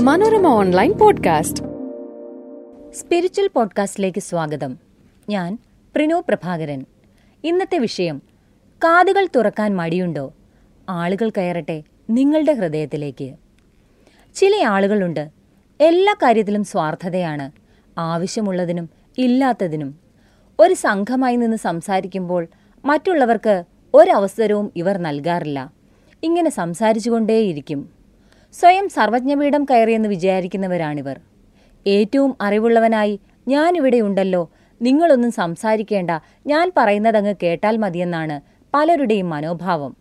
Manorama online podcast. Spiritual പോഡ്കാസ്റ്റിലേക്ക് സ്വാഗതം. ഞാൻ പ്രിനോ പ്രഭാകരൻ. ഇന്നത്തെ വിഷയം കാതുകൾ തുറക്കാൻ മടിയുണ്ടോ? ആളുകൾ കയറട്ടെ നിങ്ങളുടെ ഹൃദയത്തിലേക്ക്. ചില ആളുകളുണ്ട് എല്ലാ കാര്യത്തിലും സ്വാർത്ഥതയാണ് ആവശ്യമുള്ളതിനും ഇല്ലാത്തതിനും. ഒരു സംഘമായി നിന്ന് സംസാരിക്കുമ്പോൾ മറ്റുള്ളവർക്ക് ഒരവസരവും ഇവർ നൽകാറില്ല. ഇങ്ങനെ സംസാരിച്ചുകൊണ്ടേയിരിക്കും. സ്വയം സർവജ്ഞപീഠം കയറിയെന്ന് വിചാരിക്കുന്നവരാണിവർ. ഏറ്റവും അറിവുള്ളവനായി ഞാനിവിടെയുണ്ടല്ലോ. നിങ്ങളൊന്നും സംസാരിക്കേണ്ട. ഞാൻ പറയുന്നതങ്ങ് കേട്ടാൽ മതിയെന്നാണ് പലരുടെയും മനോഭാവം.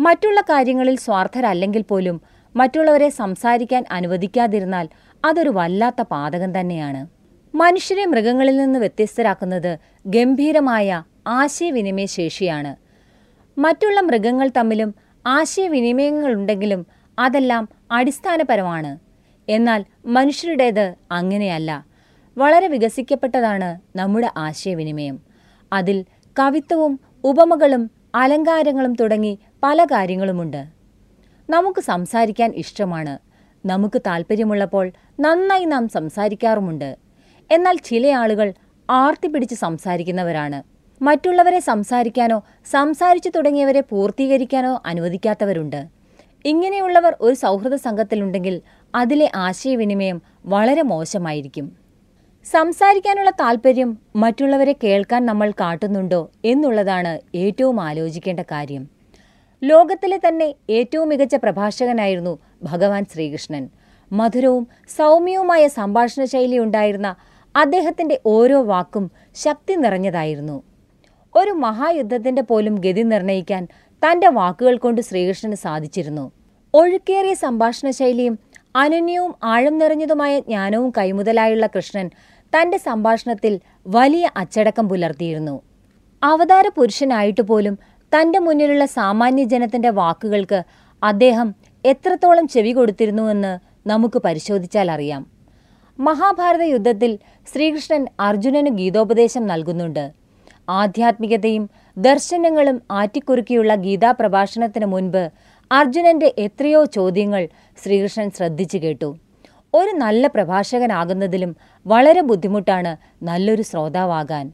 മറ്റുള്ള കാര്യങ്ങളിൽ സ്വാർത്ഥരല്ലെങ്കിൽ പോലും മറ്റുള്ളവരെ സംസാരിക്കാൻ അനുവദിക്കാതിരുന്നാൽ അതൊരു വല്ലാത്ത പാതകം തന്നെയാണ്. മനുഷ്യരെ മൃഗങ്ങളിൽ നിന്ന് വ്യത്യസ്തരാക്കുന്നത് ഗംഭീരമായ ആശയവിനിമയ ശേഷിയാണ് മറ്റുള്ള മൃഗങ്ങൾ തമ്മിലും ആശയവിനിമയങ്ങളുണ്ടെങ്കിലും അതെല്ലാം അടിസ്ഥാനപരമാണ്. എന്നാൽ മനുഷ്യരുടേത് അങ്ങനെയല്ല. വളരെ വികസിക്കപ്പെട്ടതാണ് നമ്മുടെ ആശയവിനിമയം. അതിൽ കവിത്വവും ഉപമകളും അലങ്കാരങ്ങളും തുടങ്ങി പല കാര്യങ്ങളുമുണ്ട്. നമുക്ക് സംസാരിക്കാൻ ഇഷ്ടമാണ്. നമുക്ക് താല്പര്യമുള്ളപ്പോൾ നന്നായി നാം സംസാരിക്കാറുമുണ്ട്. എന്നാൽ ചില ആളുകൾ ആർത്തി പിടിച്ച് സംസാരിക്കുന്നവരാണ്. മറ്റുള്ളവരെ സംസാരിക്കാനോ സംസാരിച്ചു തുടങ്ങിയവരെ പൂർത്തീകരിക്കാനോ അനുവദിക്കാത്തവരുണ്ട്. ഇങ്ങനെയുള്ളവർ ഒരു സൗഹൃദ സംഘത്തിലുണ്ടെങ്കിൽ അതിലെ ആശയവിനിമയം വളരെ മോശമായിരിക്കും. സംസാരിക്കാനുള്ള താല്പര്യം മറ്റുള്ളവരെ കേൾക്കാൻ നമ്മൾ കാട്ടുന്നുണ്ടോ എന്നുള്ളതാണ് ഏറ്റവും ആലോചിക്കേണ്ട കാര്യം. ലോകത്തിലെ തന്നെ ഏറ്റവും മികച്ച പ്രഭാഷകനായിരുന്നു ഭഗവാൻ ശ്രീകൃഷ്ണൻ. മധുരവും സൗമ്യവുമായ സംഭാഷണ ശൈലി ഉണ്ടായിരുന്ന അദ്ദേഹത്തിന്റെ ഓരോ വാക്കും ശക്തി നിറഞ്ഞതായിരുന്നു. ഒരു മഹായുദ്ധത്തിന്റെ പോലും ഗതി നിർണയിക്കാൻ തന്റെ വാക്കുകൾ കൊണ്ട് ശ്രീകൃഷ്ണന് സാധിച്ചിരുന്നു. ഒഴുക്കേറിയ സംഭാഷണ ശൈലിയും അനന്യവും ആഴം നിറഞ്ഞതുമായ ജ്ഞാനവും കൈമുതലായുള്ള കൃഷ്ണൻ തന്റെ സംഭാഷണത്തിൽ വലിയ അച്ചടക്കം പുലർത്തിയിരുന്നു. അവതാര പുരുഷനായിട്ട് പോലും തന്റെ മുന്നിലുള്ള സാമാന്യ ജനത്തിന്റെ വാക്കുകൾക്ക് അദ്ദേഹം എത്രത്തോളം ചെവി കൊടുത്തിരുന്നുവെന്ന് നമുക്ക് പരിശോധിച്ചാൽ അറിയാം. മഹാഭാരത യുദ്ധത്തിൽ ശ്രീകൃഷ്ണൻ അർജുനന് ഗീതോപദേശം നൽകുന്നുണ്ട്. ആധ്യാത്മികതയും ദർശനങ്ങളും ആറ്റിക്കുറുക്കിയുള്ള ഗീതാ പ്രഭാഷണത്തിന് മുൻപ് അർജുനന്റെ എത്രയോ ചോദ്യങ്ങൾ ശ്രീകൃഷ്ണൻ ശ്രദ്ധിച്ചു കേട്ടു. ഒരു നല്ല പ്രഭാഷകനാകുന്നതിലും വളരെ ബുദ്ധിമുട്ടാണ് നല്ലൊരു ശ്രോതാവാകാൻ.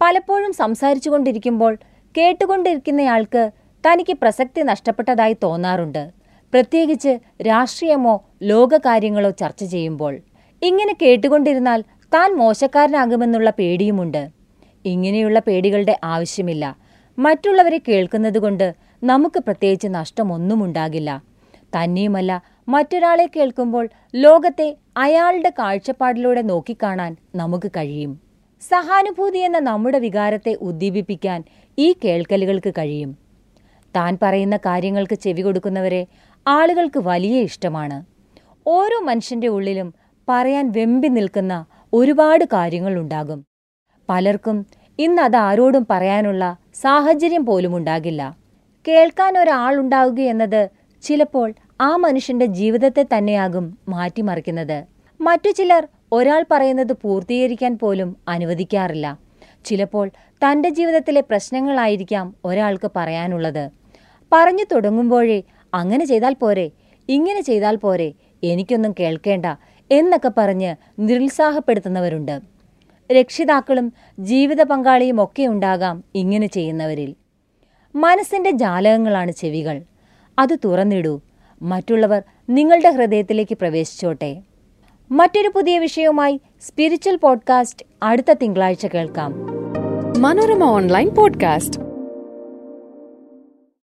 പലപ്പോഴും സംസാരിച്ചുകൊണ്ടിരിക്കുമ്പോൾ കേട്ടുകൊണ്ടിരിക്കുന്നയാൾക്ക് തനിക്ക് പ്രസക്തി നഷ്ടപ്പെട്ടതായി തോന്നാറുണ്ട്. പ്രത്യേകിച്ച് രാഷ്ട്രീയമോ ലോകകാര്യങ്ങളോ ചർച്ച ചെയ്യുമ്പോൾ. ഇങ്ങനെ കേട്ടുകൊണ്ടിരുന്നാൽ താൻ മോശക്കാരനാകുമെന്നുള്ള പേടിയുമുണ്ട്. ഇങ്ങനെയുള്ള പേടികളുടെ ആവശ്യമില്ല. മറ്റുള്ളവരെ കേൾക്കുന്നതുകൊണ്ട് നമുക്ക് പ്രത്യേകിച്ച് നഷ്ടമൊന്നും ഉണ്ടാകില്ല തന്നെയുമല്ല മറ്റൊരാളെ കേൾക്കുമ്പോൾ ലോകത്തെ അയാളുടെ കാഴ്ചപ്പാടിലൂടെ നോക്കിക്കാണാൻ നമുക്ക് കഴിയും. സഹാനുഭൂതി എന്ന നമ്മുടെ വികാരത്തെ ഉദ്ദീപിപ്പിക്കാൻ ഈ കേൾക്കലുകൾക്ക് കഴിയും. താൻ പറയുന്ന കാര്യങ്ങൾക്ക് ചെവി കൊടുക്കുന്നവരെ ആളുകൾക്ക് വലിയ ഇഷ്ടമാണ്. ഓരോ മനുഷ്യന്റെ ഉള്ളിലും പറയാൻ വെമ്പി നിൽക്കുന്ന ഒരുപാട് കാര്യങ്ങളുണ്ടാകും. പലർക്കും ഇന്ന് അത് ആരോടും പറയാനുള്ള സാഹചര്യം പോലും ഉണ്ടാകില്ല. കേൾക്കാൻ ഒരാളുണ്ടാവുക എന്നത് ചിലപ്പോൾ ആ മനുഷ്യന്റെ ജീവിതത്തെ തന്നെയാകും മാറ്റിമറിക്കുന്നത്. മറ്റു ചിലർ ഒരാൾ പറയുന്നത് പൂർത്തീകരിക്കാൻ പോലും അനുവദിക്കാറില്ല. ചിലപ്പോൾ തന്റെ ജീവിതത്തിലെ പ്രശ്നങ്ങളായിരിക്കാം ഒരാൾക്ക് പറയാനുള്ളത്. പറഞ്ഞു തുടങ്ങുമ്പോഴേ അങ്ങനെ ചെയ്താൽ പോരെ ഇങ്ങനെ ചെയ്താൽ പോരെ എനിക്കൊന്നും കേൾക്കേണ്ട എന്നൊക്കെ പറഞ്ഞ് നിരുത്സാഹപ്പെടുത്തുന്നവരുണ്ട്. രക്ഷിതാക്കളും ജീവിത പങ്കാളിയും ഒക്കെ ഉണ്ടാകാം ഇങ്ങനെ ചെയ്യുന്നവരിൽ. മനസ്സിന്റെ ജാലകങ്ങളാണ് ചെവികൾ. അത് തുറന്നിടൂ. മറ്റുള്ളവർ നിങ്ങളുടെ ഹൃദയത്തിലേക്ക് പ്രവേശിച്ചോട്ടെ. മറ്റൊരു പുതിയ വിഷയവുമായി സ്പിരിച്വൽ പോഡ്കാസ്റ്റ് അടുത്ത തിങ്കളാഴ്ച കേൾക്കാം. Manorama online podcast.